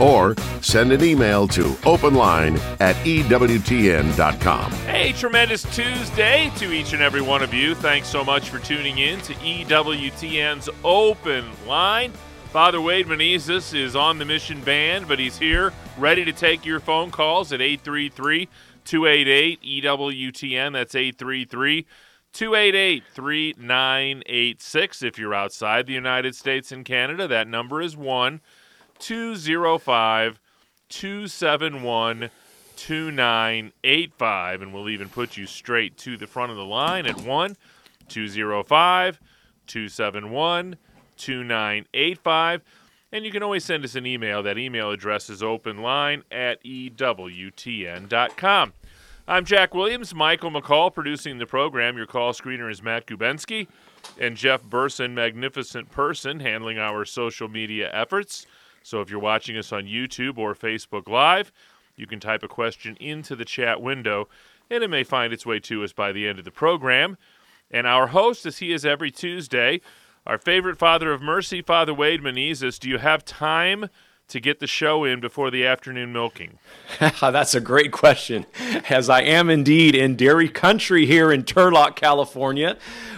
or send an email to openline at EWTN.com. Hey, tremendous Tuesday to each and every one of you. Thanks so much for tuning in to EWTN's Open Line. Father Wade Menezes is on the mission band, but he's here ready to take your phone calls at 833 288 EWTN. That's 833 288 3986. If you're outside the United States and Canada, that number is 1 205 271 2985. And we'll even put you straight to the front of the line at 1 205 271 2985. And you can always send us an email. That email address is openline at EWTN.com. I'm Jack Williams, Michael McCall producing the program. Your call screener is Matt Gubensky, and Jeff Burson, magnificent person, handling our social media efforts. So if you're watching us on YouTube or Facebook Live, you can type a question into the chat window, and it may find its way to us by the end of the program. And our host, as he is every Tuesday, our favorite Father of Mercy, Father Wade Menezes. Do you have time to get the show in before the afternoon milking? That's a great question, as I am indeed in dairy country here in Turlock, California,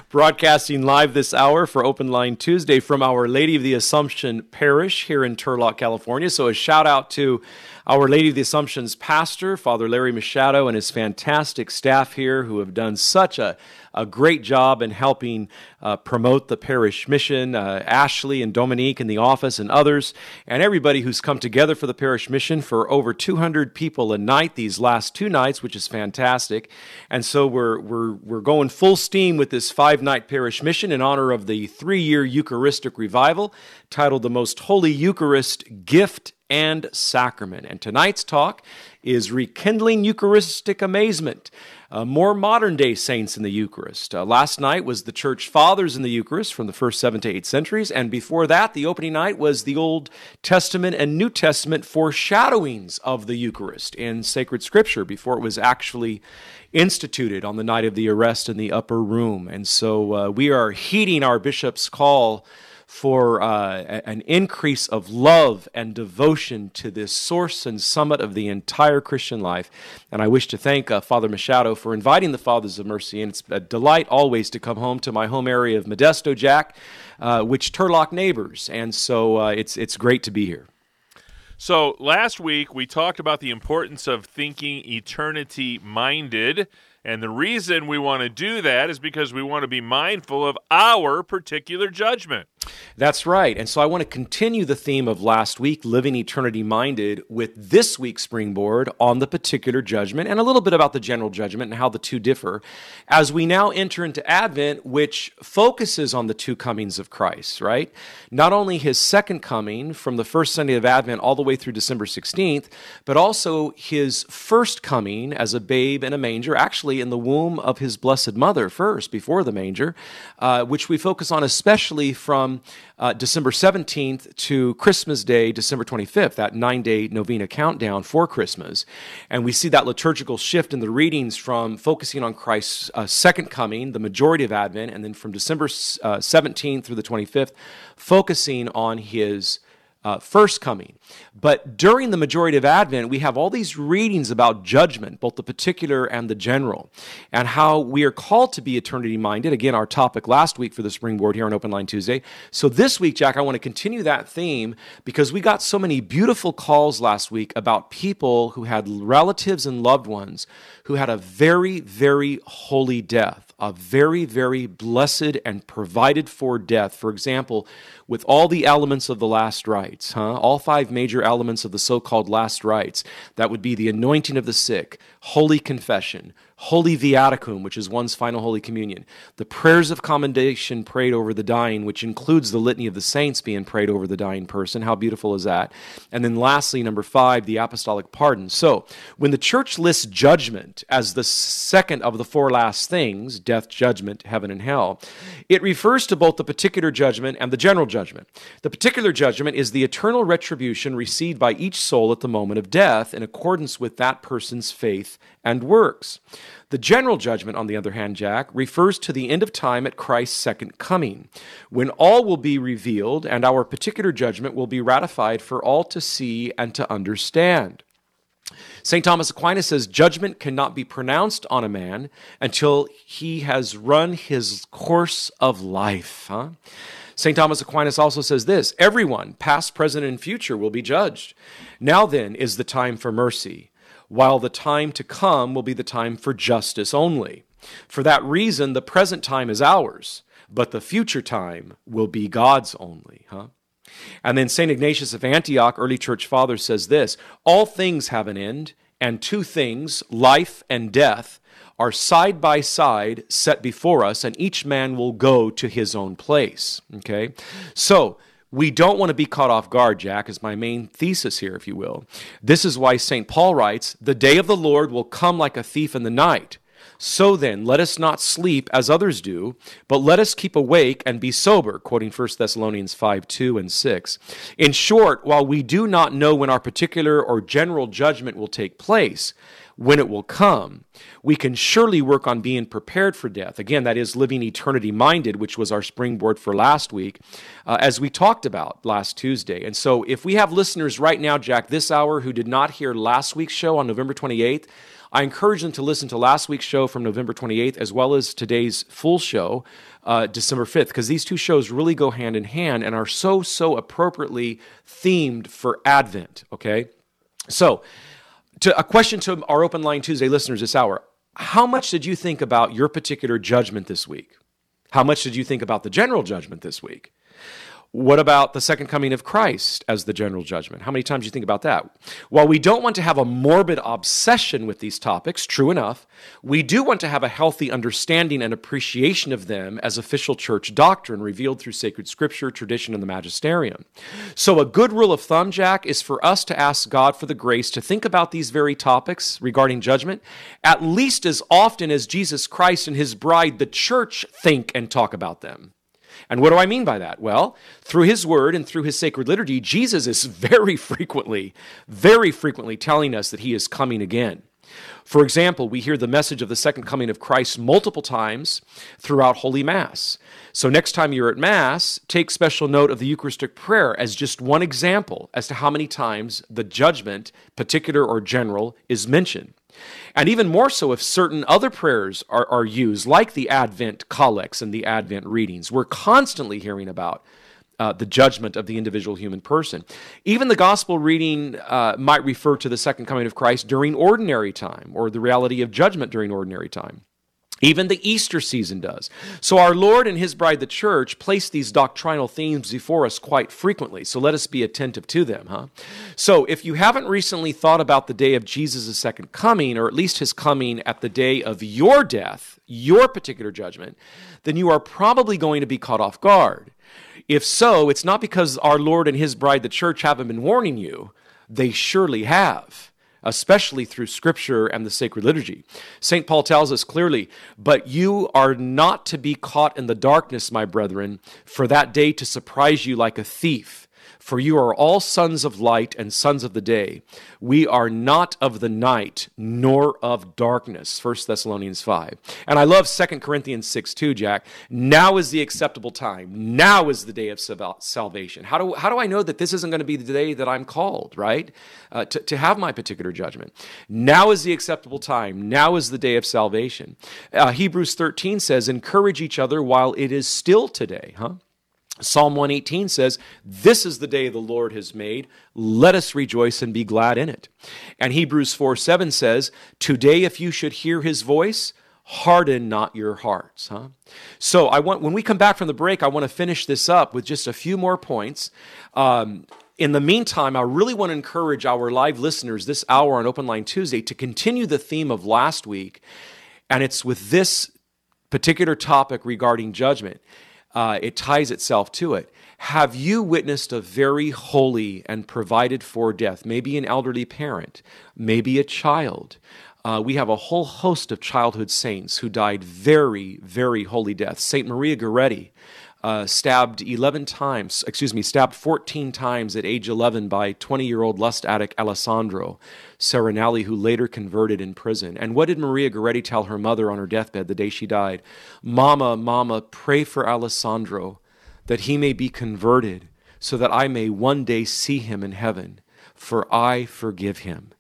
broadcasting live this hour for Open Line Tuesday from Our Lady of the Assumption Parish here in Turlock, California. So a shout out to our Lady of the Assumption's pastor, Father Larry Machado, and his fantastic staff here who have done such a, a great job in helping uh, promote the parish mission. Uh, Ashley and Dominique in the office and others, and everybody who's come together for the parish mission for over 200 people a night these last two nights, which is fantastic. And so we're, we're, we're going full steam with this five night parish mission in honor of the three year Eucharistic revival titled The Most Holy Eucharist Gift and Sacrament. And tonight's talk is Rekindling Eucharistic Amazement. Uh, more modern day saints in the Eucharist. Uh, last night was the church fathers in the Eucharist from the first seven to eight centuries, and before that, the opening night was the Old Testament and New Testament foreshadowings of the Eucharist in sacred scripture before it was actually instituted on the night of the arrest in the upper room. And so uh, we are heeding our bishop's call for uh, an increase of love and devotion to this source and summit of the entire Christian life. And I wish to thank uh, Father Machado for inviting the Fathers of Mercy. And it's a delight always to come home to my home area of Modesto, Jack, uh, which Turlock neighbors. And so uh, it's, it's great to be here. So last week we talked about the importance of thinking eternity minded. And the reason we want to do that is because we want to be mindful of our particular judgment. That's right. And so I want to continue the theme of last week, living eternity minded, with this week's springboard on the particular judgment and a little bit about the general judgment and how the two differ as we now enter into Advent, which focuses on the two comings of Christ, right? Not only his second coming from the first Sunday of Advent all the way through December 16th, but also his first coming as a babe in a manger, actually in the womb of his blessed mother first, before the manger, uh, which we focus on especially from uh, December 17th to Christmas Day, December 25th, that nine day novena countdown for Christmas. And we see that liturgical shift in the readings from focusing on Christ's uh, second coming, the majority of Advent, and then from December uh, 17th through the 25th, focusing on his uh, first coming. But during the majority of Advent, we have all these readings about judgment, both the particular and the general, and how we are called to be eternity minded. Again, our topic last week for the springboard here on Open Line Tuesday. So this week, Jack, I want to continue that theme because we got so many beautiful calls last week about people who had relatives and loved ones who had a very, very holy death a very, very blessed and provided for death. For example, with all the elements of the last rites, huh? all five major elements of the so called last rites, that would be the anointing of the sick, holy confession, holy viaticum, which is one's final holy communion, the prayers of commendation prayed over the dying, which includes the litany of the saints being prayed over the dying person. How beautiful is that? And then lastly, number five, the apostolic pardon. So when the church lists judgment as the second of the four last things, death, judgment, heaven, and hell, it refers to both the particular judgment and the general judgment. The particular judgment is the eternal retribution received by each soul at the moment of death in accordance with that person's faith and works. The general judgment, on the other hand, Jack, refers to the end of time at Christ's second coming, when all will be revealed and our particular judgment will be ratified for all to see and to understand. St. Thomas Aquinas says judgment cannot be pronounced on a man until he has run his course of life. Huh? St. Thomas Aquinas also says this everyone, past, present, and future, will be judged. Now then is the time for mercy while the time to come will be the time for justice only. For that reason, the present time is ours, but the future time will be God's only. Huh? And then St. Ignatius of Antioch, early church father, says this All things have an end, and two things, life and death, are side by side set before us, and each man will go to his own place. Okay? So, we don't want to be caught off guard, Jack, is my main thesis here, if you will. This is why St. Paul writes, The day of the Lord will come like a thief in the night. So then, let us not sleep as others do, but let us keep awake and be sober, quoting 1 Thessalonians 5 2 and 6. In short, while we do not know when our particular or general judgment will take place, when it will come, we can surely work on being prepared for death. Again, that is living eternity minded, which was our springboard for last week, uh, as we talked about last Tuesday. And so, if we have listeners right now, Jack, this hour, who did not hear last week's show on November 28th, I encourage them to listen to last week's show from November 28th, as well as today's full show, uh, December 5th, because these two shows really go hand in hand and are so, so appropriately themed for Advent, okay? So, to a question to our open line Tuesday listeners this hour. How much did you think about your particular judgment this week? How much did you think about the general judgment this week? What about the second coming of Christ as the general judgment? How many times do you think about that? While we don't want to have a morbid obsession with these topics, true enough, we do want to have a healthy understanding and appreciation of them as official church doctrine revealed through sacred scripture, tradition, and the magisterium. So, a good rule of thumb, Jack, is for us to ask God for the grace to think about these very topics regarding judgment at least as often as Jesus Christ and his bride, the church, think and talk about them. And what do I mean by that? Well, through his word and through his sacred liturgy, Jesus is very frequently, very frequently telling us that he is coming again. For example, we hear the message of the second coming of Christ multiple times throughout Holy Mass. So, next time you're at Mass, take special note of the Eucharistic prayer as just one example as to how many times the judgment, particular or general, is mentioned. And even more so if certain other prayers are, are used, like the Advent collects and the Advent readings. We're constantly hearing about uh, the judgment of the individual human person. Even the gospel reading uh, might refer to the second coming of Christ during ordinary time or the reality of judgment during ordinary time. Even the Easter season does. So, our Lord and His bride, the church, place these doctrinal themes before us quite frequently. So, let us be attentive to them, huh? So, if you haven't recently thought about the day of Jesus' second coming, or at least His coming at the day of your death, your particular judgment, then you are probably going to be caught off guard. If so, it's not because our Lord and His bride, the church, haven't been warning you, they surely have especially through Scripture and the sacred liturgy. St. Paul tells us clearly, But you are not to be caught in the darkness, my brethren, for that day to surprise you like a thief. For you are all sons of light and sons of the day. We are not of the night, nor of darkness. 1 Thessalonians 5. And I love 2 Corinthians 6 too, Jack. Now is the acceptable time. Now is the day of salvation. How do, how do I know that this isn't going to be the day that I'm called, right? Uh, to, to have my particular judgment. Now is the acceptable time. Now is the day of salvation. Uh, Hebrews 13 says, encourage each other while it is still today, huh? Psalm 118 says, This is the day the Lord has made. Let us rejoice and be glad in it. And Hebrews 4 7 says, Today, if you should hear his voice, harden not your hearts. Huh? So I want when we come back from the break, I want to finish this up with just a few more points. Um, in the meantime, I really want to encourage our live listeners this hour on Open Line Tuesday to continue the theme of last week, and it's with this particular topic regarding judgment. Uh, it ties itself to it. Have you witnessed a very holy and provided for death? Maybe an elderly parent, maybe a child. Uh, we have a whole host of childhood saints who died very, very holy deaths. Saint Maria Goretti, uh, stabbed 11 times, excuse me, stabbed 14 times at age 11 by 20 year old lust addict Alessandro Serenelli, who later converted in prison. And what did Maria Goretti tell her mother on her deathbed the day she died? Mama, Mama, pray for Alessandro that he may be converted, so that I may one day see him in heaven, for I forgive him.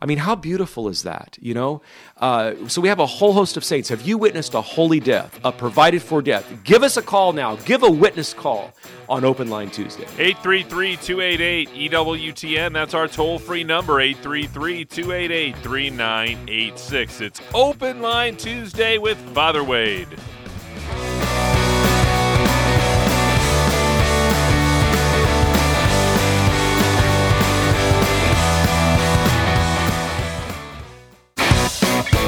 I mean, how beautiful is that, you know? Uh, so we have a whole host of saints. Have you witnessed a holy death, a provided for death? Give us a call now. Give a witness call on Open Line Tuesday. 833 288 EWTN. That's our toll free number, 833 288 3986. It's Open Line Tuesday with Father Wade.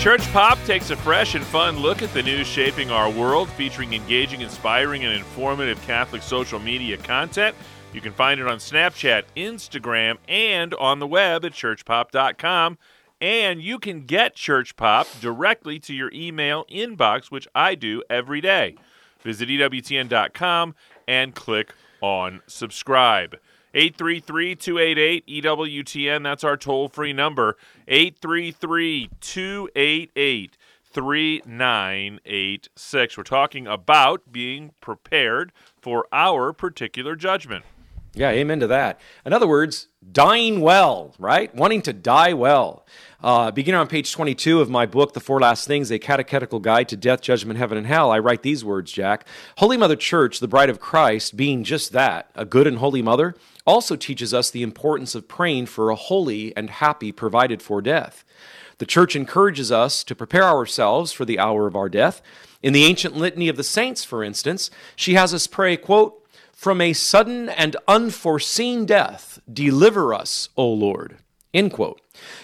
Church Pop takes a fresh and fun look at the news shaping our world, featuring engaging, inspiring, and informative Catholic social media content. You can find it on Snapchat, Instagram, and on the web at churchpop.com. And you can get Church Pop directly to your email inbox, which I do every day. Visit EWTN.com and click on subscribe. 833 288 EWTN. That's our toll free number. 833 288 3986. We're talking about being prepared for our particular judgment. Yeah, amen to that. In other words, dying well, right? Wanting to die well. Uh, beginning on page 22 of my book, The Four Last Things, a catechetical guide to death, judgment, heaven, and hell, I write these words, Jack. Holy Mother Church, the bride of Christ, being just that, a good and holy mother, also teaches us the importance of praying for a holy and happy provided for death. The church encourages us to prepare ourselves for the hour of our death. In the ancient litany of the saints, for instance, she has us pray, quote, from a sudden and unforeseen death, deliver us, O Lord. End quote.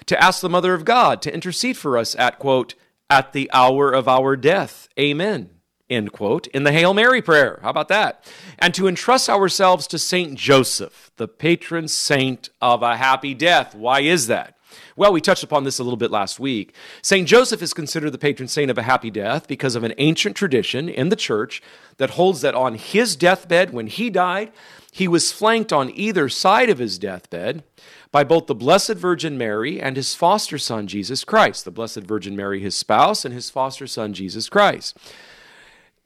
To ask the Mother of God to intercede for us at, quote, at the hour of our death. Amen. End quote. In the Hail Mary prayer. How about that? And to entrust ourselves to Saint Joseph, the patron saint of a happy death. Why is that? Well, we touched upon this a little bit last week. St. Joseph is considered the patron saint of a happy death because of an ancient tradition in the church that holds that on his deathbed, when he died, he was flanked on either side of his deathbed by both the Blessed Virgin Mary and his foster son, Jesus Christ. The Blessed Virgin Mary, his spouse, and his foster son, Jesus Christ.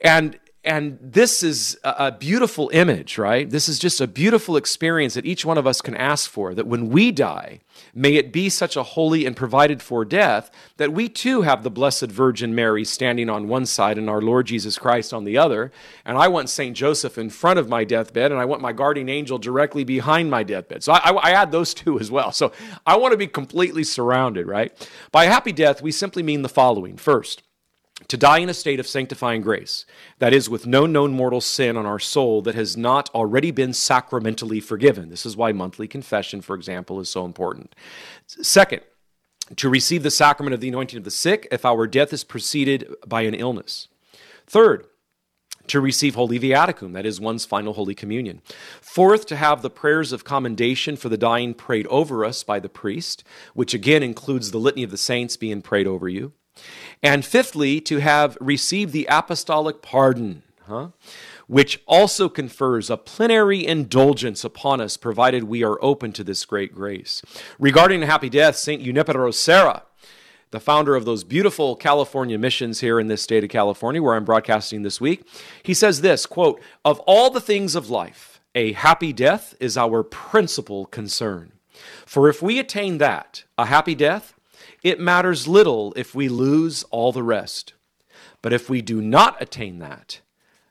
And and this is a, beautiful image, right? This is just a beautiful experience that each one of us can ask for. That when we die, may it be such a holy and provided for death that we too have the Blessed Virgin Mary standing on one side and our Lord Jesus Christ on the other. And I want St. Joseph in front of my deathbed, and I want my guardian angel directly behind my deathbed. So I, I, I add those two as well. So I want to be completely surrounded, right? By happy death, we simply mean the following. First, to die in a state of sanctifying grace, that is, with no known mortal sin on our soul that has not already been sacramentally forgiven. This is why monthly confession, for example, is so important. Second, to receive the sacrament of the anointing of the sick if our death is preceded by an illness. Third, to receive Holy Viaticum, that is one's final Holy Communion. Fourth, to have the prayers of commendation for the dying prayed over us by the priest, which again includes the Litany of the Saints being prayed over you. And fifthly, to have received the apostolic pardon, huh? which also confers a plenary indulgence upon us, provided we are open to this great grace. Regarding a happy death, St. Junipero Serra the founder of those beautiful California missions here in this state of California, where I'm broadcasting this week. He says this quote, Of all the things of life, a happy death is our principal concern. For if we attain that, a happy death, it matters little if we lose all the rest. But if we do not attain that,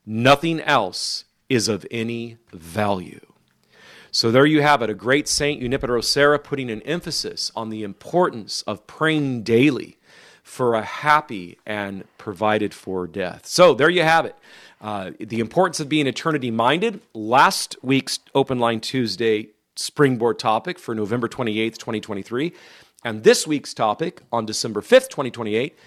nothing else is of any value. So there you have it, a great saint, Junipero Serra, putting an emphasis on the importance of praying daily for a happy and provided for death. So there you have it. Uh, the importance of being eternity minded. Last week's Open Line Tuesday springboard topic for November 28th, 2023. And this week's topic on December 5th, 2028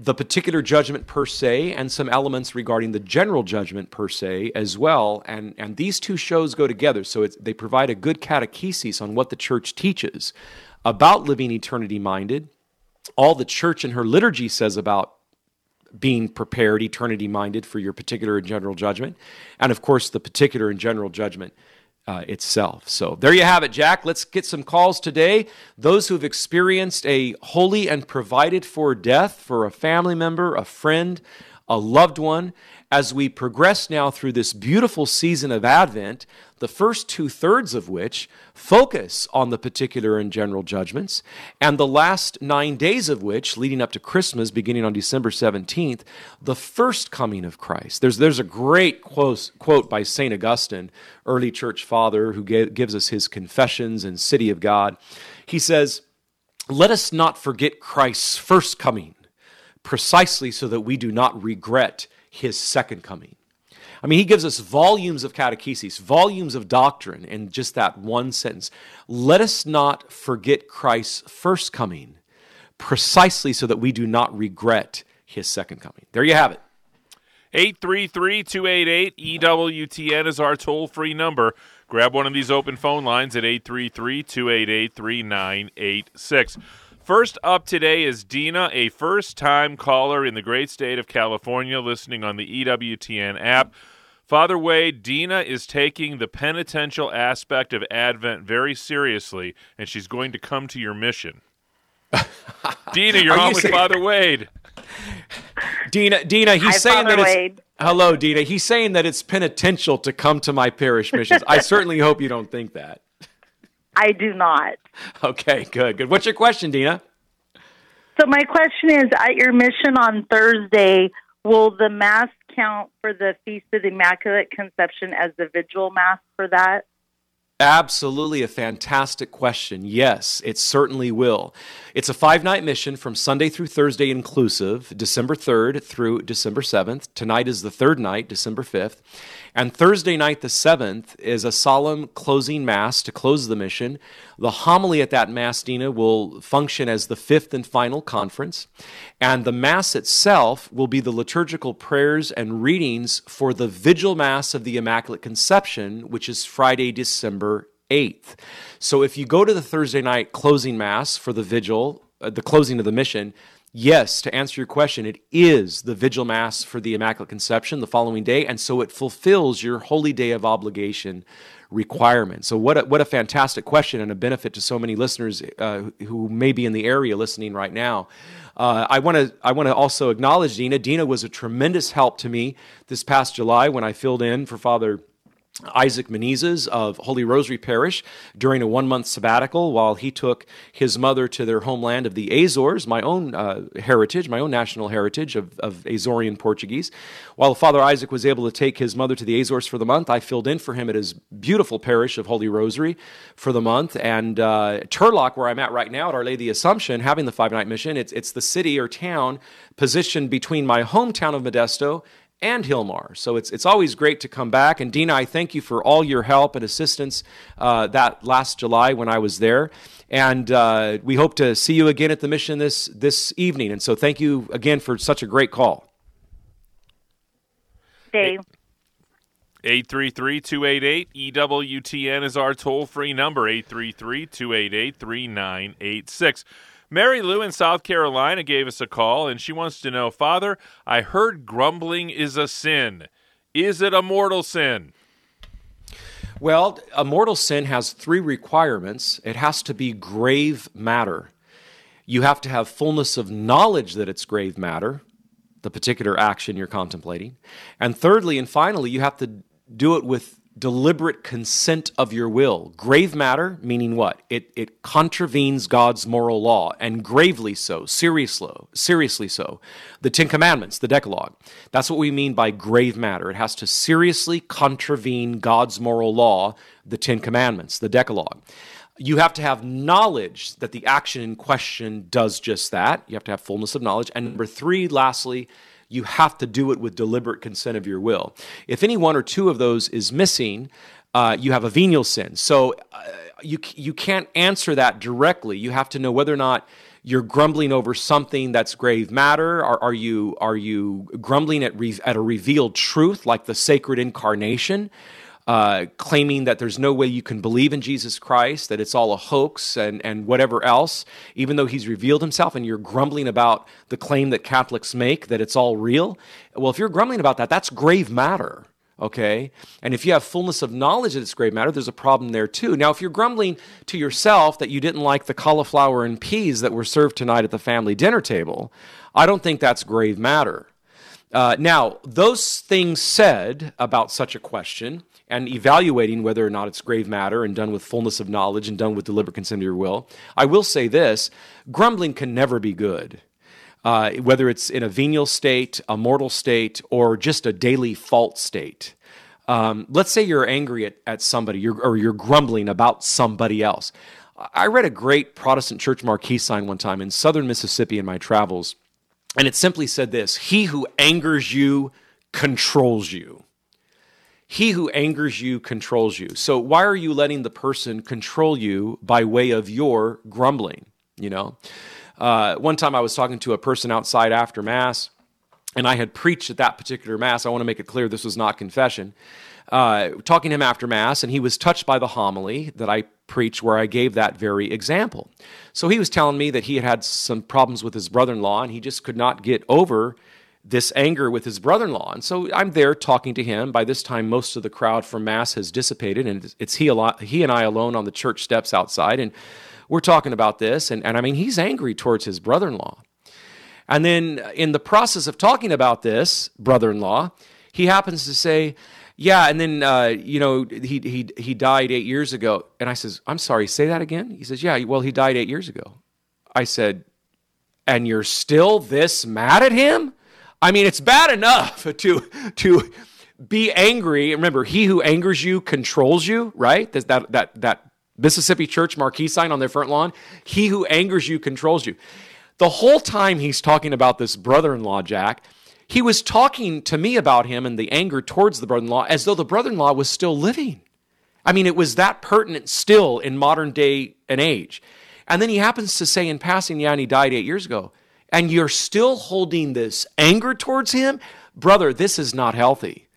the particular judgment per se and some elements regarding the general judgment per se as well. And, and these two shows go together. So they provide a good catechesis on what the church teaches about living eternity minded, all the church and her liturgy says about being prepared, eternity minded for your particular and general judgment, and of course, the particular and general judgment uh, itself. So there you have it, Jack. Let's get some calls today. Those who have experienced a holy and provided for death for a family member, a friend, a loved one, as we progress now through this beautiful season of Advent, the first two thirds of which focus on the particular and general judgments, and the last nine days of which, leading up to Christmas, beginning on December 17th, the first coming of Christ. There's, there's a great quote, quote by St. Augustine, early church father, who gave, gives us his Confessions and City of God. He says, Let us not forget Christ's first coming, precisely so that we do not regret his second coming. I mean, he gives us volumes of catechesis, volumes of doctrine in just that one sentence. Let us not forget Christ's first coming, precisely so that we do not regret his second coming. There you have it. 833 288 EWTN is our toll free number. Grab one of these open phone lines at 833 288 3986. First up today is Dina, a first time caller in the great state of California, listening on the EWTN app. Father Wade, Dina is taking the penitential aspect of Advent very seriously, and she's going to come to your mission. Dina, you're Are on you with saying- Father Wade. Dina, Dina, he's Hi, saying Father that it's Wade. hello, Dina. He's saying that it's penitential to come to my parish missions. I certainly hope you don't think that. I do not. Okay, good, good. What's your question, Dina? So my question is: At your mission on Thursday, will the mass count for the Feast of the Immaculate Conception as the vigil mass for that? Absolutely a fantastic question. Yes, it certainly will. It's a five night mission from Sunday through Thursday inclusive, December 3rd through December 7th. Tonight is the third night, December 5th. And Thursday night, the 7th, is a solemn closing Mass to close the mission. The homily at that Mass, Dina, will function as the fifth and final conference. And the Mass itself will be the liturgical prayers and readings for the Vigil Mass of the Immaculate Conception, which is Friday, December 8th. So if you go to the Thursday night closing Mass for the Vigil, uh, the closing of the mission, Yes, to answer your question, it is the Vigil Mass for the Immaculate Conception the following day, and so it fulfills your holy day of obligation requirement. So, what a, what a fantastic question and a benefit to so many listeners uh, who may be in the area listening right now. Uh, I want to I want to also acknowledge Dina. Dina was a tremendous help to me this past July when I filled in for Father Isaac Menezes of Holy Rosary Parish during a one month sabbatical while he took his mother to their homeland of the Azores, my own uh, heritage, my own national heritage of, of Azorean Portuguese. While Father Isaac was able to take his mother to the Azores for the month, I filled in for him at his beautiful parish of Holy Rosary for the month. And uh, Turlock, where I'm at right now at Our Lady Assumption, having the five night mission, it's, it's the city or town positioned between my hometown of Modesto and Hilmar. So it's, it's always great to come back. And Dina, I thank you for all your help and assistance uh, that last July when I was there. And uh, we hope to see you again at the mission this, this evening. And so thank you again for such a great call. Dave. 833 288 EWTN is our toll free number, 833 288 3986. Mary Lou in South Carolina gave us a call and she wants to know Father, I heard grumbling is a sin. Is it a mortal sin? Well, a mortal sin has three requirements it has to be grave matter. You have to have fullness of knowledge that it's grave matter, the particular action you're contemplating. And thirdly and finally, you have to do it with deliberate consent of your will. Grave matter, meaning what? It, it contravenes God's moral law, and gravely so, seriously, seriously so. The Ten Commandments, the Decalogue. That's what we mean by grave matter. It has to seriously contravene God's moral law, the Ten Commandments, the Decalogue. You have to have knowledge that the action in question does just that. You have to have fullness of knowledge. And number three, lastly, you have to do it with deliberate consent of your will. If any one or two of those is missing, uh, you have a venial sin. So uh, you, you can't answer that directly. You have to know whether or not you're grumbling over something that's grave matter? Are, are you are you grumbling at re, at a revealed truth like the sacred incarnation? Uh, claiming that there's no way you can believe in Jesus Christ, that it's all a hoax and, and whatever else, even though he's revealed himself, and you're grumbling about the claim that Catholics make that it's all real. Well, if you're grumbling about that, that's grave matter. Okay? And if you have fullness of knowledge that it's grave matter, there's a problem there too. Now, if you're grumbling to yourself that you didn't like the cauliflower and peas that were served tonight at the family dinner table, I don't think that's grave matter. Uh, now, those things said about such a question, and evaluating whether or not it's grave matter and done with fullness of knowledge and done with deliberate consent of your will, I will say this grumbling can never be good. Uh, whether it's in a venial state, a mortal state, or just a daily fault state. Um, let's say you're angry at, at somebody you're, or you're grumbling about somebody else. I read a great Protestant church marquee sign one time in southern Mississippi in my travels, and it simply said this He who angers you controls you. He who angers you controls you. So why are you letting the person control you by way of your grumbling? You know, uh, one time I was talking to a person outside after mass, and I had preached at that particular mass. I want to make it clear this was not confession. Uh, talking to him after mass, and he was touched by the homily that I preached, where I gave that very example. So he was telling me that he had had some problems with his brother-in-law, and he just could not get over this anger with his brother in law. And so I'm there talking to him. By this time, most of the crowd from Mass has dissipated, and it's he, he and I alone on the church steps outside. And we're talking about this. And, and I mean, he's angry towards his brother in law. And then in the process of talking about this brother in law, he happens to say, yeah, and then uh, you know he he he died eight years ago, and I says, I'm sorry, say that again. He says, Yeah, well he died eight years ago. I said, and you're still this mad at him? I mean, it's bad enough to to be angry. Remember, he who angers you controls you, right? That that that, that Mississippi Church marquee sign on their front lawn. He who angers you controls you. The whole time he's talking about this brother-in-law, Jack, he was talking to me about him and the anger towards the brother-in-law as though the brother-in-law was still living. I mean, it was that pertinent still in modern day and age. And then he happens to say in passing, yeah, and he died eight years ago and you're still holding this anger towards him, brother, this is not healthy.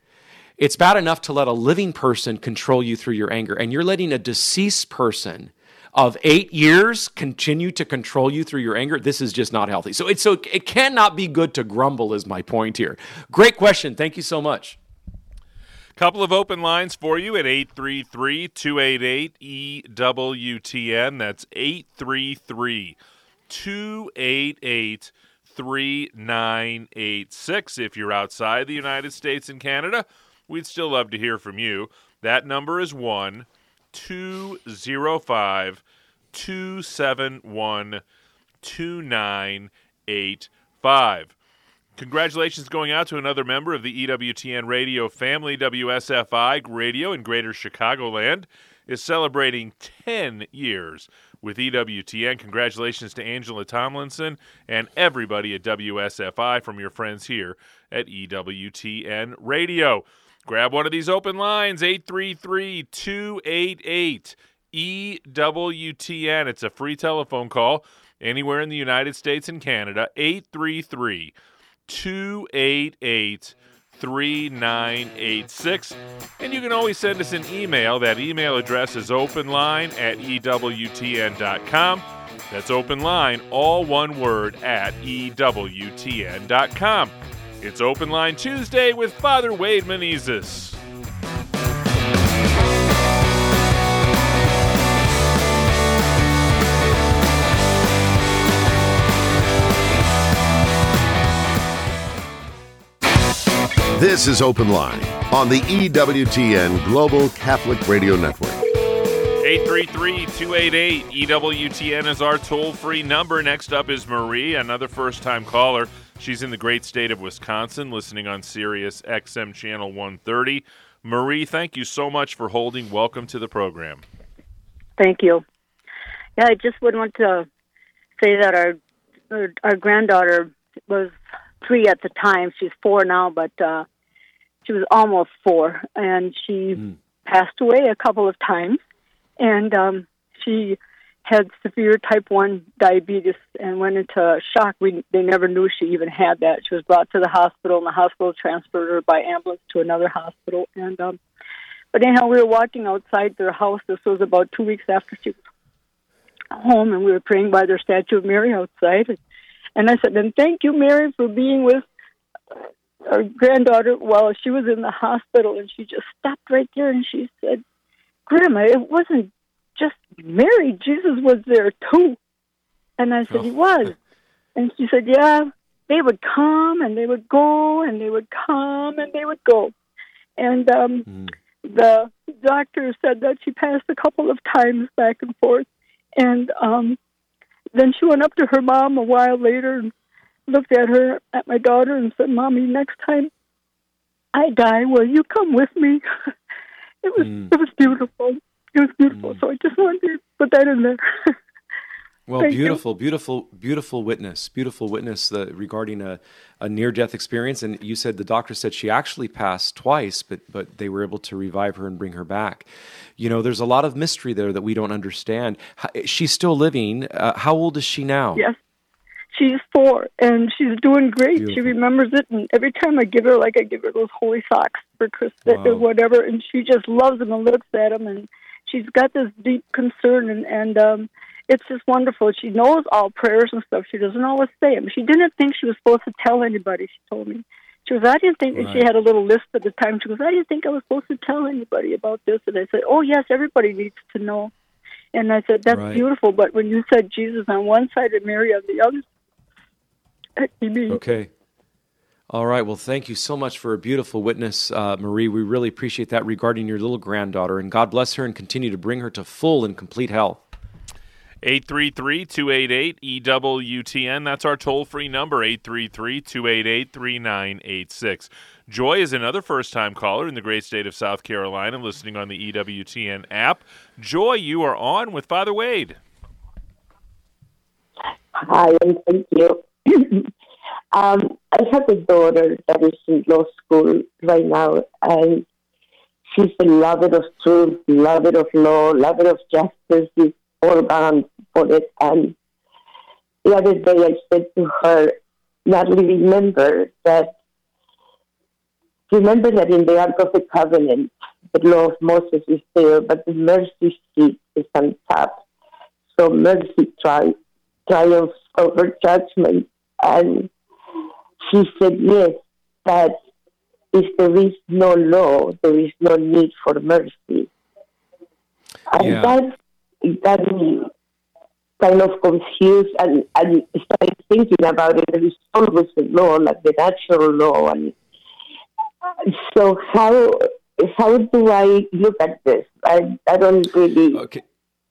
It's bad enough to let a living person control you through your anger, and you're letting a deceased person of eight years continue to control you through your anger. This is just not healthy. So it's so it cannot be good to grumble. Is my point here. Great question. Thank you so much. Couple of open lines for you at 833 288 EWTN. That's 833 288 3986. If you're outside the United States and Canada, we'd still love to hear from you. That number is 1 205 271 2985. Congratulations going out to another member of the EWTN radio family. WSFI Radio in Greater Chicagoland is celebrating 10 years with EWTN. Congratulations to Angela Tomlinson and everybody at WSFI from your friends here at EWTN Radio. Grab one of these open lines 833 288 EWTN. It's a free telephone call anywhere in the United States and Canada. 833 288 3986. And you can always send us an email. That email address is openline at EWTN.com. That's openline, all one word, at EWTN.com. It's Open Line Tuesday with Father Wade Menezes. This is Open Line on the EWTN Global Catholic Radio Network. 833-288 EWTN is our toll-free number. Next up is Marie, another first-time caller. She's in the great state of Wisconsin, listening on Sirius XM channel 130. Marie, thank you so much for holding. Welcome to the program. Thank you. Yeah, I just would want to say that our our, our granddaughter was three at the time. She's four now, but uh, she was almost four, and she mm. passed away a couple of times. And um, she had severe type 1 diabetes and went into shock. We, they never knew she even had that. She was brought to the hospital, and the hospital transferred her by ambulance to another hospital. And um, But anyhow, we were walking outside their house. This was about two weeks after she was home, and we were praying by their statue of Mary outside. And I said, and thank you, Mary, for being with our granddaughter while she was in the hospital. And she just stopped right there and she said, Grandma, it wasn't just Mary. Jesus was there too. And I said, oh. He was. And she said, Yeah, they would come and they would go and they would come and they would go. And um, mm. the doctor said that she passed a couple of times back and forth. And um, then she went up to her mom a while later and looked at her, at my daughter, and said, Mommy, next time I die, will you come with me? it was mm. it was beautiful. It was beautiful. Mm. So I just wanted to put that in there. well, Thank beautiful, you. beautiful, beautiful witness, beautiful witness uh, regarding a, a near death experience. And you said the doctor said she actually passed twice, but but they were able to revive her and bring her back. You know, there's a lot of mystery there that we don't understand. She's still living. Uh, how old is she now? Yes. She's four and she's doing great. Beautiful. She remembers it, and every time I give her, like I give her those holy socks for Christmas wow. or whatever, and she just loves them and looks at them and she's got this deep concern and and um it's just wonderful. She knows all prayers and stuff. She doesn't always say them. She didn't think she was supposed to tell anybody. She told me. She goes, I didn't think right. she had a little list at the time. She goes, I didn't think I was supposed to tell anybody about this. And I said, Oh yes, everybody needs to know. And I said, That's right. beautiful. But when you said Jesus on one side and Mary on the other, Okay. All right. Well, thank you so much for a beautiful witness, uh, Marie. We really appreciate that regarding your little granddaughter. And God bless her and continue to bring her to full and complete health. 833 288 EWTN. That's our toll free number, 833 288 3986. Joy is another first time caller in the great state of South Carolina listening on the EWTN app. Joy, you are on with Father Wade. Hi, and thank you. Um, I have a daughter that is in law school right now, and she's a lover of truth, lover of law, lover of justice. All for it. And the other day I said to her, Natalie, remember that remember that in the Ark of the Covenant, the law of Moses is there, but the mercy seat is on top. So mercy tri- triumphs over judgment. And she said, yes, that if there is no law, there is no need for mercy. And yeah. that got me kind of confused and, and started thinking about it. There is always a law, like the natural law. And so how how do I look at this? I, I don't really. Okay.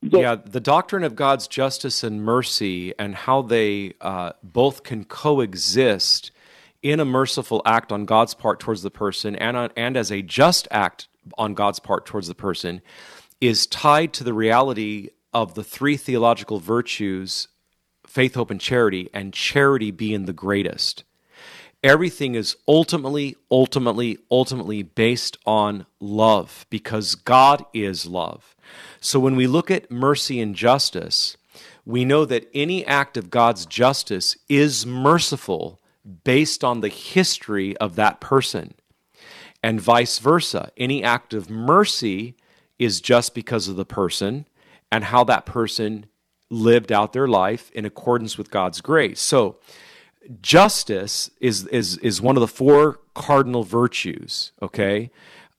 Yeah, the doctrine of God's justice and mercy and how they uh, both can coexist in a merciful act on God's part towards the person and, on, and as a just act on God's part towards the person is tied to the reality of the three theological virtues faith, hope, and charity, and charity being the greatest. Everything is ultimately, ultimately, ultimately based on love because God is love. So when we look at mercy and justice, we know that any act of God's justice is merciful based on the history of that person. And vice versa. Any act of mercy is just because of the person and how that person lived out their life in accordance with God's grace. So, justice is is is one of the four cardinal virtues. Okay,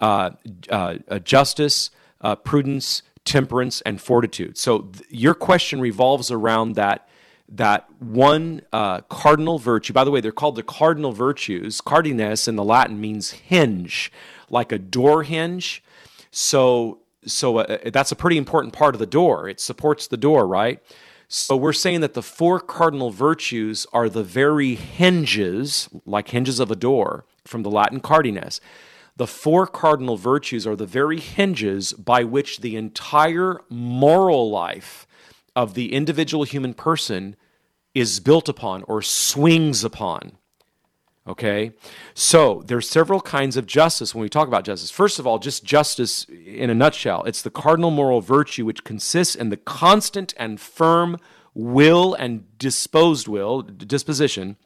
uh, uh, uh justice, uh, prudence, temperance, and fortitude. So, th- your question revolves around that that one uh, cardinal virtue, by the way, they're called the cardinal virtues. Cardines in the Latin means hinge, like a door hinge. So, so uh, that's a pretty important part of the door. It supports the door, right? So we're saying that the four cardinal virtues are the very hinges, like hinges of a door, from the Latin cardines. The four cardinal virtues are the very hinges by which the entire moral life of the individual human person is built upon or swings upon. Okay? So there's several kinds of justice when we talk about justice. First of all, just justice in a nutshell. It's the cardinal moral virtue which consists in the constant and firm will and disposed will, disposition,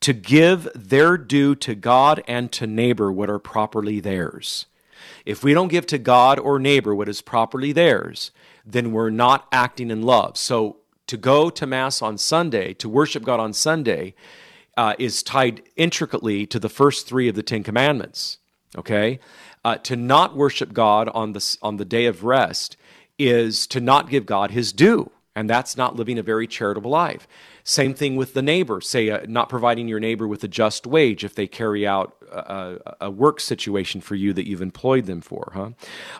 to give their due to God and to neighbor what are properly theirs. If we don't give to God or neighbor what is properly theirs, then we're not acting in love. So to go to Mass on Sunday, to worship God on Sunday, uh, is tied intricately to the first three of the Ten Commandments. Okay, uh, to not worship God on the on the day of rest is to not give God His due, and that's not living a very charitable life. Same thing with the neighbor. Say, uh, not providing your neighbor with a just wage if they carry out a, a, work situation for you that you've employed them for. Huh?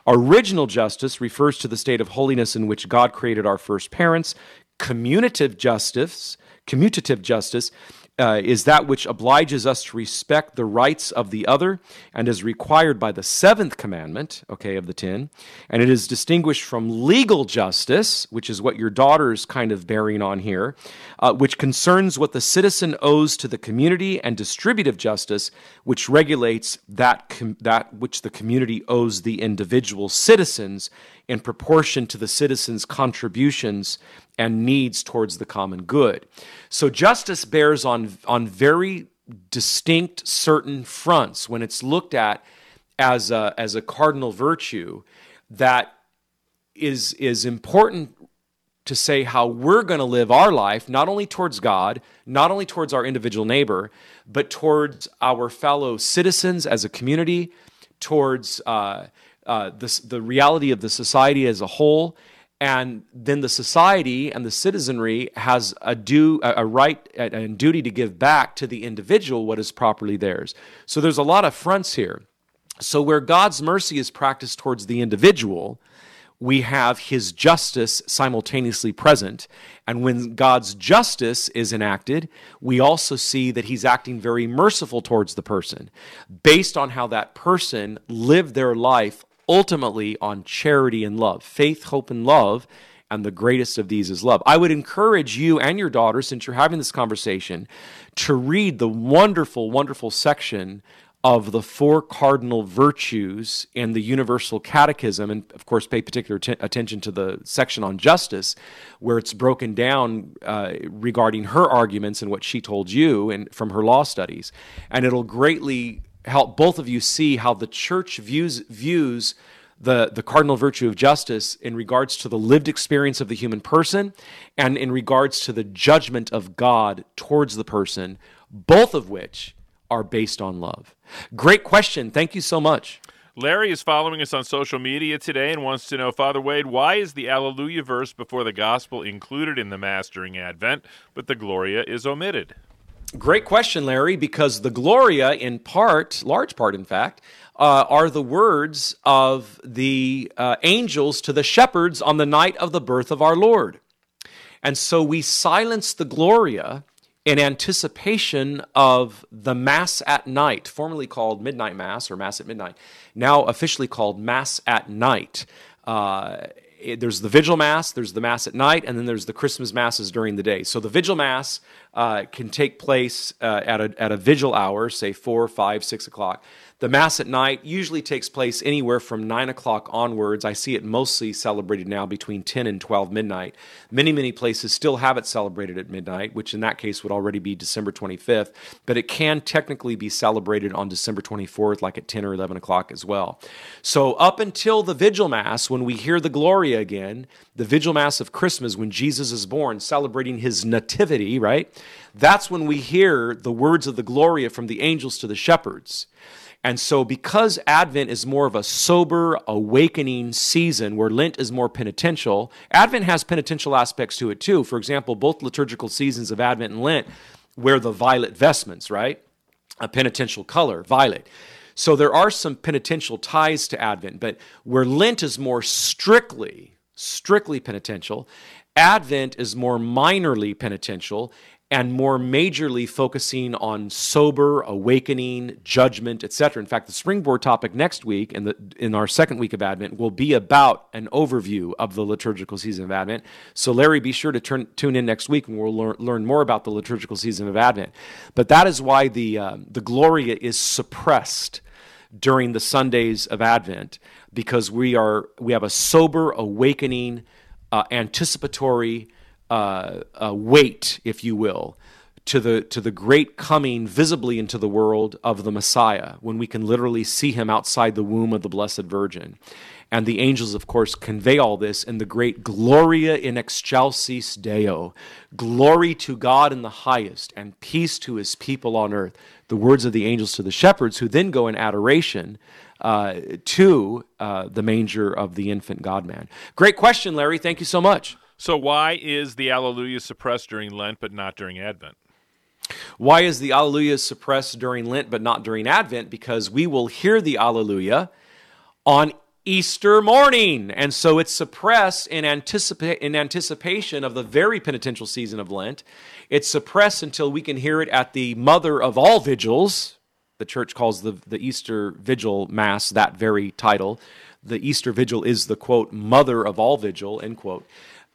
Original justice refers to the state of holiness in which God created our first parents. Commutative justice, commutative justice uh, is that which obliges us to respect the rights of the other and is required by the seventh commandment, okay, of the ten. And it is distinguished from legal justice, which is what your daughter is kind of bearing on here, uh, which concerns what the citizen owes to the community, and distributive justice, which regulates that, com- that which the community owes the individual citizens in proportion to the citizens' contributions and needs towards the common good. So justice bears on, on very distinct certain fronts when it's looked at as a, as a cardinal virtue that is, is important to say how we're going to live our life, not only towards God, not only towards our individual neighbor, but towards our fellow citizens as a community, towards uh, uh, the, the reality of the society as a whole, and then the society and the citizenry has a due a right and duty to give back to the individual what is properly theirs. So there's a lot of fronts here. So where god's mercy is practiced towards the individual we have his justice simultaneously present. And when god's justice is enacted we also see that he's acting very merciful towards the person based on how that person lived their life ultimately on charity and love faith, hope, and love. And the greatest of these is love. I would encourage you and your daughter, since you're having this conversation, to read the wonderful, wonderful section of the four cardinal virtues in the Universal Catechism, and of course, pay particular t- attention to the section on justice, where it's broken down uh, regarding her arguments and what she told you and from her law studies, and it'll greatly help both of you see how the church views views the, the cardinal virtue of justice in regards to the lived experience of the human person and in regards to the judgment of God towards the person, both of which are based on love. Great question. Thank you so much. Larry is following us on social media today and wants to know, Father Wade, why is the Alleluia verse before the Gospel included in the Mass during Advent, but the Gloria is omitted? Great question, Larry, because the Gloria, in part, large part, in fact, uh, are the words of the uh, angels to the shepherds on the night of the birth of our Lord. And so we silence the Gloria in anticipation of the Mass at night, formerly called Midnight Mass or Mass at Midnight, now officially called Mass at Night. Uh, there's the vigil mass, there's the mass at night, and then there's the Christmas masses during the day. So the vigil mass uh, can take place uh, at, a, at a vigil hour, say four, five, six o'clock. The Mass at night usually takes place anywhere from 9 o'clock onwards. I see it mostly celebrated now between 10 and 12 midnight. Many, many places still have it celebrated at midnight, which in that case would already be December 25th, but it can technically be celebrated on December 24th, like at 10 or 11 o'clock as well. So, up until the Vigil Mass, when we hear the Gloria again, the Vigil Mass of Christmas, when Jesus is born, celebrating his nativity, right? That's when we hear the words of the Gloria from the angels to the shepherds. And so, because Advent is more of a sober, awakening season where Lent is more penitential, Advent has penitential aspects to it too. For example, both liturgical seasons of Advent and Lent wear the violet vestments, right? A penitential color, violet. So, there are some penitential ties to Advent, but where Lent is more strictly, strictly penitential, Advent is more minorly penitential, and more majorly focusing on sober awakening judgment etc in fact the springboard topic next week in, the, in our second week of advent will be about an overview of the liturgical season of advent. So larry be sure to turn, tune in next week and we'll learn, learn more about the liturgical season of advent. But that is why the, uh, the gloria is suppressed during the sundays of advent because we are we have a sober awakening uh, anticipatory uh, uh, weight, if you will, to the to the great coming visibly into the world of the Messiah, when we can literally see him outside the womb of the Blessed Virgin. And the angels, of course, convey all this in the great Gloria in excelsis Deo. Glory to God in the highest, and peace to his people on earth. The words of the angels to the shepherds, who then go in adoration uh, to uh, the manger of the infant God man. Great question, Larry. Thank you so much. So, why is the Alleluia suppressed during Lent but not during Advent? Why is the Alleluia suppressed during Lent but not during Advent? Because we will hear the Alleluia on Easter morning. And so it's suppressed in, anticipa- in anticipation of the very penitential season of Lent. It's suppressed until we can hear it at the mother of all vigils. The church calls the, the Easter Vigil Mass that very title. The Easter Vigil is the quote, mother of all vigil, end quote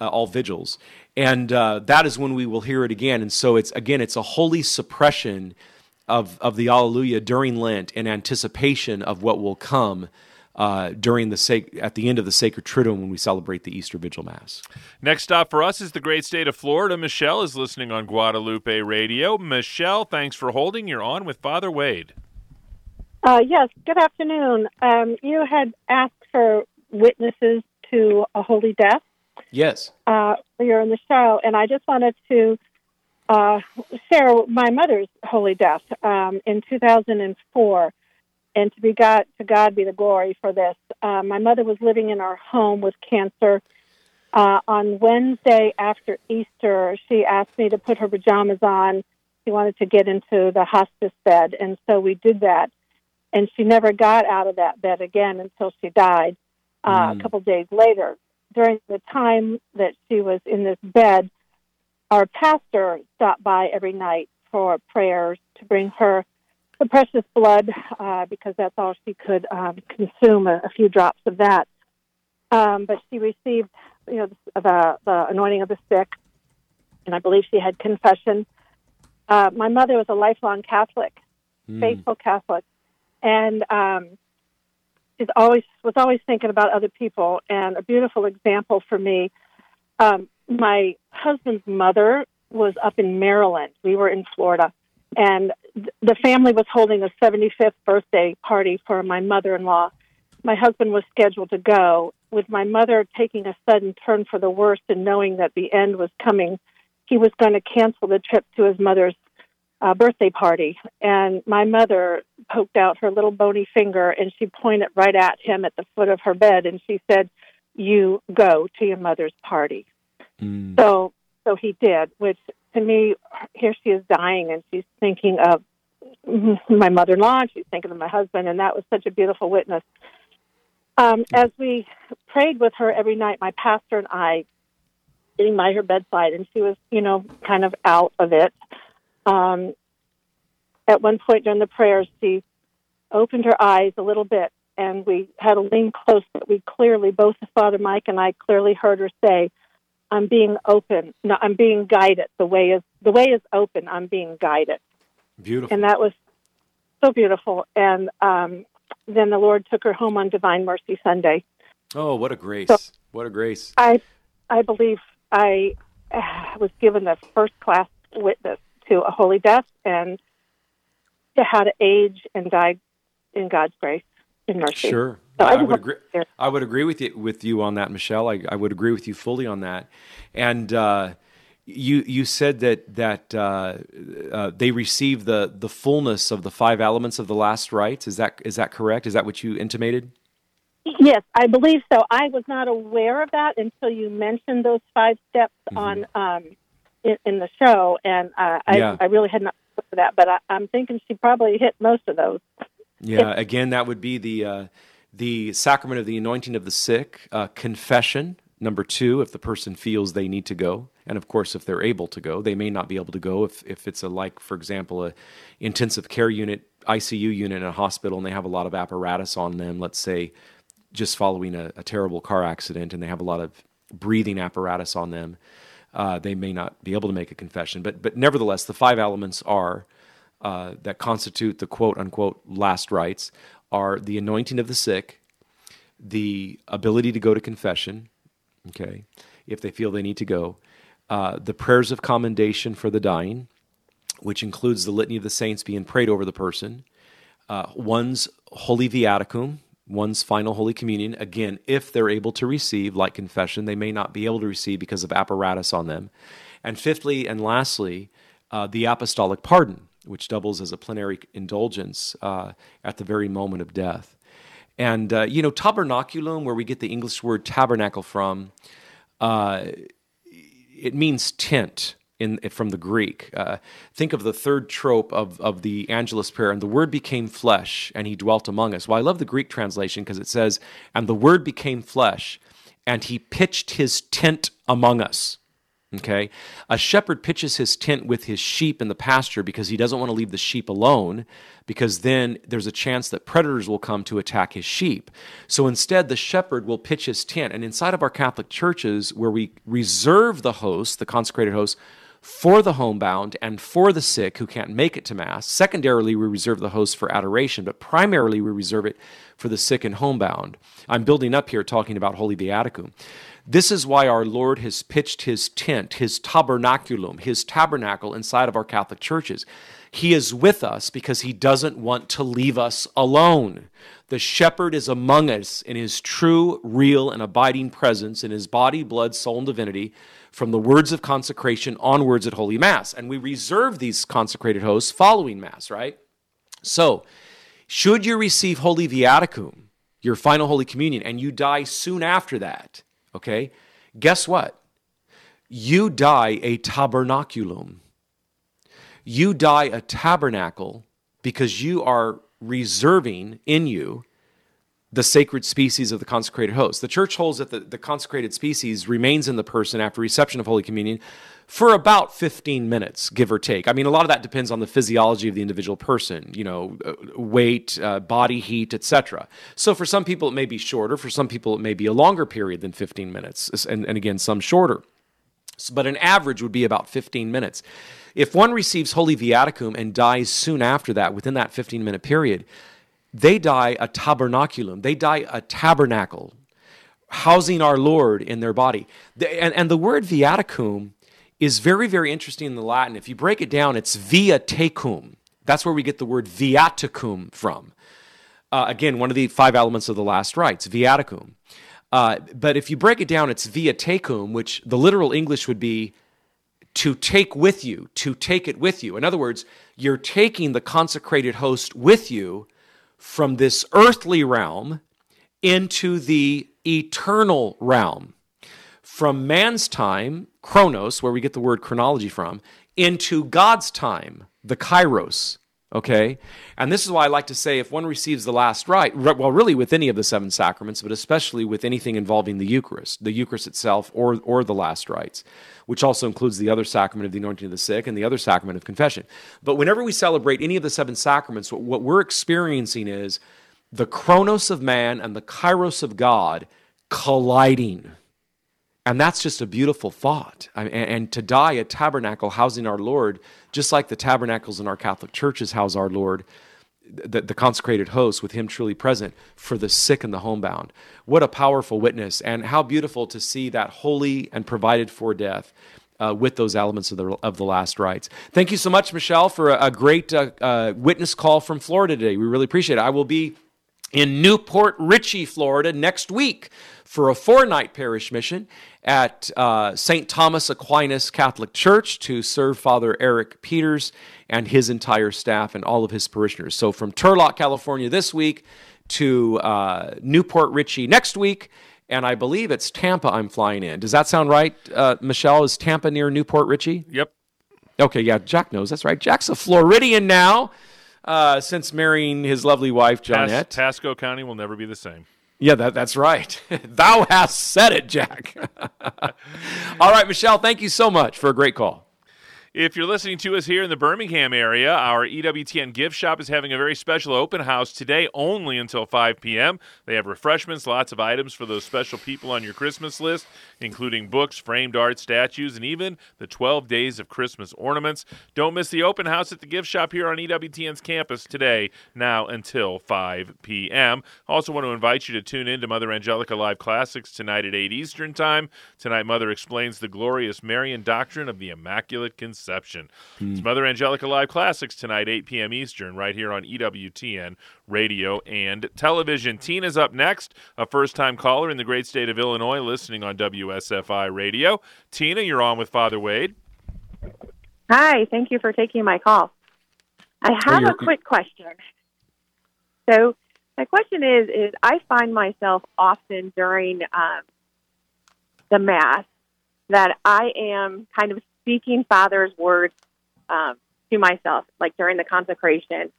uh, all vigils. And uh, that is when we will hear it again. And so it's again, it's a holy suppression of, of the Alleluia during Lent in anticipation of what will come uh, during the sac- at the end of the sacred triduum when we celebrate the Easter Vigil Mass. Next stop for us is the great state of Florida. Michelle is listening on Guadalupe Radio. Michelle, thanks for holding. You're on with Father Wade. Uh, yes, good afternoon. Um, you had asked for witnesses to a holy death. Yes. Uh, earlier in the show, and I just wanted to uh, share my mother's holy death um, in 2004, and to be God to God be the glory for this. Uh, my mother was living in our home with cancer. Uh, on Wednesday after Easter, she asked me to put her pajamas on. She wanted to get into the hospice bed, and so we did that. And she never got out of that bed again until she died uh, mm. a couple days later during the time that she was in this bed, our pastor stopped by every night for prayers to bring her the precious blood uh, because that's all she could um, consume a, a, few drops of that. Um, but she received, you know, the, the, anointing of the sick, and I believe she had confession. Uh, my mother was a lifelong Catholic, mm. faithful Catholic, and um, is always was always thinking about other people. And a beautiful example for me, um, my husband's mother was up in Maryland. We were in Florida, and th- the family was holding a 75th birthday party for my mother-in-law. My husband was scheduled to go. With my mother taking a sudden turn for the worse and knowing that the end was coming, he was going to cancel the trip to his mother's uh, birthday party, and my mother poked out her little bony finger and she pointed right at him at the foot of her bed, and she said, "You go to your mother's party." Mm. So, so he did. Which to me, here she is dying, and she's thinking of my mother-in-law, and she's thinking of my husband, and that was such a beautiful witness. Um, as we prayed with her every night, my pastor and I, sitting by her bedside, and she was, you know, kind of out of it um, at one point during the prayers, she opened her eyes a little bit, and we had a lean close. But we clearly, both Father Mike and I, clearly heard her say, "I'm being open. No, I'm being guided. The way is the way is open. I'm being guided." Beautiful. And that was so beautiful. And um, then the Lord took her home on Divine Mercy Sunday. Oh, what a grace! So what a grace! I, I believe I uh, was given the first class witness to a holy death and to how to age and die in God's grace and mercy. Sure. So I, I, would agree. I would agree with you with you on that, Michelle. I, I would agree with you fully on that. And uh, you you said that that uh, uh, they receive the the fullness of the five elements of the last rites. Is that is that correct? Is that what you intimated? Yes, I believe so. I was not aware of that until you mentioned those five steps mm-hmm. on um, in, in, the show, and uh, I, yeah. I really had not looked at that. But I, am thinking she probably hit most of those. Yeah, again, that would be the uh, the sacrament of the anointing of the sick, uh, confession. Number two, if the person feels they need to go, and of course, if they're able to go, they may not be able to go if if it's a like, for example, a intensive care unit, ICU unit in a hospital, and they have a lot of apparatus on them. Let's say just following a, a, terrible car accident and they have a lot of breathing apparatus on them, uh, they may not be able to make a confession. But, but nevertheless, the five elements are uh, that constitute the quote unquote last rites are the anointing of the sick, the ability to go to confession, okay, if they feel they need to go, uh, the prayers of commendation for the dying, which includes the litany of the saints being prayed over the person, uh, one's holy viaticum, one's final Holy Communion. Again, if they're able to receive, like confession, they may not be able to receive because of apparatus on them. And fifthly and lastly, uh, the apostolic pardon, which doubles as a plenary indulgence uh, at the very moment of death. And, uh, you know, tabernaculum, where we get the English word tabernacle from, uh, it means tent in, from the Greek. Uh, think of the third trope of, of the Angelus prayer, and the Word became flesh, and He dwelt among us. Well, I love the Greek translation because it says, and the Word became flesh, and He pitched His tent among us. Okay? A shepherd pitches his tent with his sheep in the pasture because he doesn't want to leave the sheep alone, because then there's a chance that predators will come to attack his sheep. So instead, the shepherd will pitch his tent. And inside of our Catholic churches, where we reserve the host, the consecrated host, for the homebound and for the sick who can't make it to Mass. Secondarily, we reserve the host for adoration, but primarily we reserve it for the sick and homebound. I'm building up here talking about Holy Viaticum. This is why our Lord has pitched his tent, his tabernaculum, his tabernacle inside of our Catholic churches. He is with us because he doesn't want to leave us alone. The shepherd is among us in his true, real, and abiding presence in his body, blood, soul, and divinity from the words of consecration onwards at Holy Mass. And we reserve these consecrated hosts following Mass, right? So, should you receive Holy Viaticum, your final Holy Communion, and you die soon after that, okay, guess what? You die a tabernaculum. You die a tabernacle because you are reserving in you the sacred species of the consecrated host. The church holds that the, the consecrated species remains in the person after reception of Holy Communion for about 15 minutes, give or take. I mean, a lot of that depends on the physiology of the individual person, you know, uh, weight, uh, body heat, etc. So for some people, it may be shorter. For some people, it may be a longer period than 15 minutes, and, and again, some shorter. But an average would be about 15 minutes. If one receives Holy Viaticum and dies soon after that, within that 15 minute period, they die a tabernaculum. They die a tabernacle, housing our Lord in their body. And, and the word viaticum is very, very interesting in the Latin. If you break it down, it's via tecum. That's where we get the word viaticum from. Uh, again, one of the five elements of the last rites, viaticum. Uh, but if you break it down, it's via tecum, which the literal English would be to take with you, to take it with you. In other words, you're taking the consecrated host with you from this earthly realm into the eternal realm. From man's time, chronos, where we get the word chronology from, into God's time, the kairos. Okay? And this is why I like to say if one receives the last rite, well, really with any of the seven sacraments, but especially with anything involving the Eucharist, the Eucharist itself or, or the last rites, which also includes the other sacrament of the anointing of the sick and the other sacrament of confession. But whenever we celebrate any of the seven sacraments, what, what we're experiencing is the chronos of man and the kairos of God colliding. And that's just a beautiful thought. and, and, to die a tabernacle housing our Lord, just like the tabernacles in our Catholic churches house our Lord, the, the, consecrated host with him truly present for the sick and the homebound. What a powerful witness, and how beautiful to see that holy and provided for death. Uh, with those elements of the, of the last rites. Thank you so much, Michelle, for a, a great uh, uh, witness call from Florida today. We really appreciate it. I will be in New Port Richey, Florida, next week for a four night parish mission at uh, St. Thomas Aquinas Catholic Church to serve Father Eric Peters and his entire staff and all of his parishioners. So from Turlock, California this week to uh, New Port Richey next week. And I believe it's Tampa I'm flying in. Does that sound right, uh, Michelle? Is Tampa near New Port Richey? Yep. Okay, yeah, Jack knows. That's right. Jack's a Floridian now uh, since marrying his lovely wife, Pas- Johnette. Pasco County will never be the same. Yeah, that, that's right. Thou hast said it, Jack. All right, Michelle, thank you so much for a great call. If you're listening to us here in the Birmingham area, our EWTN gift shop is having a very special open house today only until 5 p.m. They have refreshments, lots of items for those special people on your Christmas list, including books, framed art, statues, and even the 12 days of Christmas ornaments. Don't miss the open house at the gift shop here on EWTN's campus today, now until 5 p.m. I also want to invite you to tune in to Mother Angelica Live Classics tonight at 8 Eastern Time. Tonight, Mother explains the glorious Marian doctrine of the Immaculate Conception. It's Mother Angelica Live Classics tonight, 8 p.m. Eastern, right here on EWTN Radio and Television. Tina's up next, a first time caller in the great state of Illinois, listening on WSFI Radio. Tina, you're on with Father Wade. Hi, thank you for taking my call. I have you're- a quick question. So, my question is: is I find myself often during um, the mass that I am kind of speaking Father's words um, to myself, like during the consecration.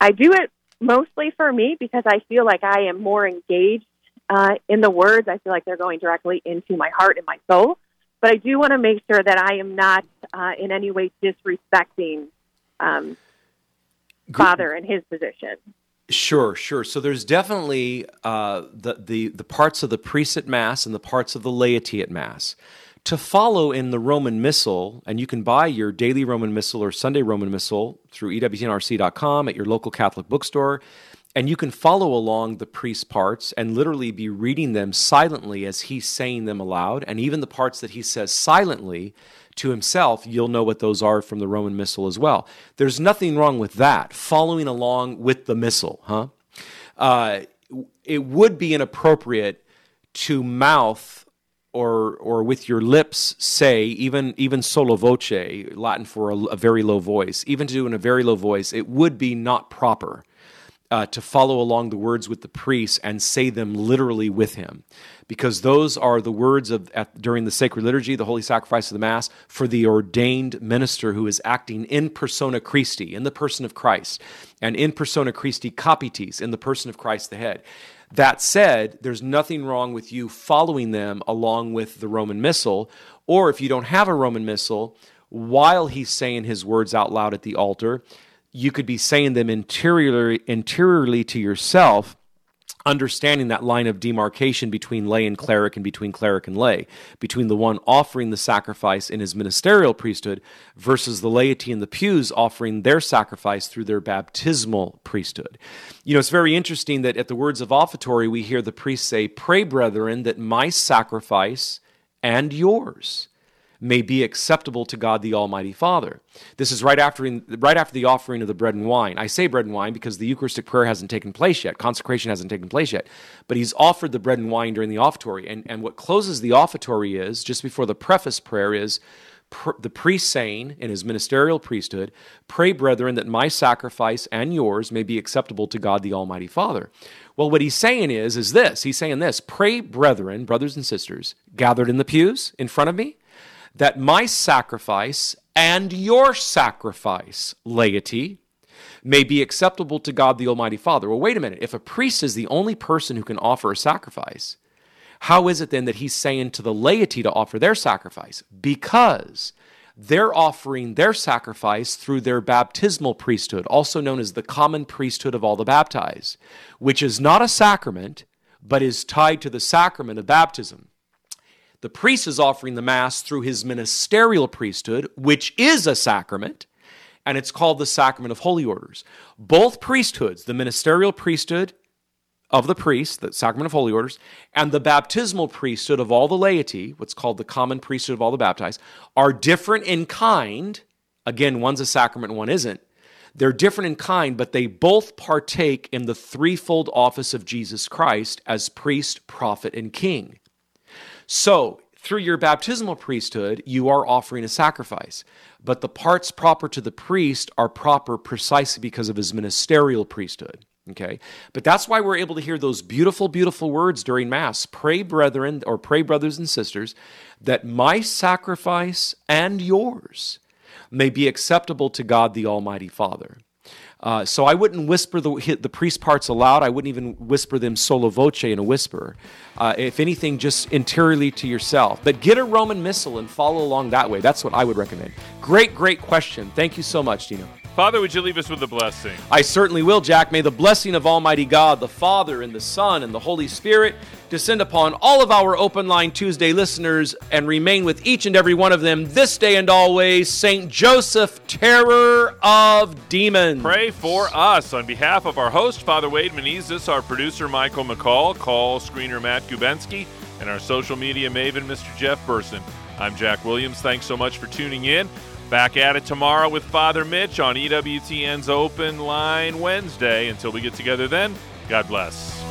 I do it mostly for me because I feel like I am more engaged uh, in the words. I feel like they're going directly into my heart and my soul. But I do want to make sure that I am not uh, in any way disrespecting um, Father and his position. Sure, sure. So there's definitely uh, the, the the parts of the priest at mass and the parts of the laity at mass. To follow in the Roman Missal, and you can buy your daily Roman Missal or Sunday Roman Missal through EWTNRC.com at your local Catholic bookstore, and you can follow along the priest's parts and literally be reading them silently as he's saying them aloud, and even the parts that he says silently to himself, you'll know what those are from the Roman Missal as well. There's nothing wrong with that, following along with the Missal, huh? Uh, it would be inappropriate to mouth or or with your lips say even even sotto voce latin for a, a very low voice even to do in a very low voice it would be not proper uh, to follow along the words with the priest and say them literally with him. Because those are the words of at, during the sacred liturgy the holy sacrifice of the mass for the ordained minister who is acting in persona christi in the person of christ and in persona christi capitis in the person of christ the head that said, there's nothing wrong with you following them along with the Roman Missal, or if you don't have a Roman Missal, while he's saying his words out loud at the altar, you could be saying them interiorly, interiorly to yourself, understanding that line of demarcation between lay and cleric and between cleric and lay, between the one offering the sacrifice in his ministerial priesthood versus the laity in the pews offering their sacrifice through their baptismal priesthood. You know, it's very interesting that at the words of offertory, we hear the priest say, Pray, brethren, that my sacrifice and yours may be acceptable to God the Almighty Father. This is right after right after the offering of the bread and wine. I say bread and wine because the Eucharistic prayer hasn't taken place yet. Consecration hasn't taken place yet. But he's offered the bread and wine during the offertory. And, and what closes the offertory is, just before the preface prayer, is pr- the priest saying in his ministerial priesthood, Pray, brethren, that my sacrifice and yours may be acceptable to God the Almighty Father. Well, what he's saying is, is this. He's saying this Pray, brethren, brothers and sisters, gathered in the pews in front of me, that my sacrifice and your sacrifice, laity, may be acceptable to God the Almighty Father. Well, wait a minute. If a priest is the only person who can offer a sacrifice, how is it then that he's saying to the laity to offer their sacrifice? Because they're offering their sacrifice through their baptismal priesthood, also known as the common priesthood of all the baptized, which is not a sacrament, but is tied to the sacrament of baptism. The priest is offering the Mass through his ministerial priesthood, which is a sacrament, and it's called the sacrament of holy orders. Both priesthoods, the ministerial priesthood of the priest, the sacrament of holy orders, and the baptismal priesthood of all the laity, what's called the common priesthood of all the baptized, are different in kind. Again, one's a sacrament, one isn't. They're different in kind, but they both partake in the threefold office of Jesus Christ as priest, prophet, and king. So, through your baptismal priesthood, you are offering a sacrifice. But the parts proper to the priest are proper precisely because of his ministerial priesthood. Okay. But that's why we're able to hear those beautiful, beautiful words during Mass. Pray, brethren, or pray, brothers and sisters, that my sacrifice and yours may be acceptable to God the Almighty Father. Uh, so I wouldn't whisper the, the priest parts aloud. I wouldn't even whisper them sotto voce in a whisper. Uh, if anything, just interiorly to yourself. But get a Roman Missal and follow along that way. That's what I would recommend. Great, great question. Thank you so much, Dino. Father, would you leave us with a blessing? I certainly will, Jack. May the blessing of Almighty God, the Father, and the Son, and the Holy Spirit descend upon all of our Open Line Tuesday listeners and remain with each and every one of them this day and always. St. Joseph, terror of demons. Pray for us. On behalf of our host, Father Wade Menezes, our producer, Michael McCall, call screener Matt Gubensky, and our social media maven, Mr. Jeff Burson. I'm Jack Williams. Thanks so much for tuning in. Back at it tomorrow with Father Mitch on EWTN's Open Line Wednesday. Until we get together then, God bless.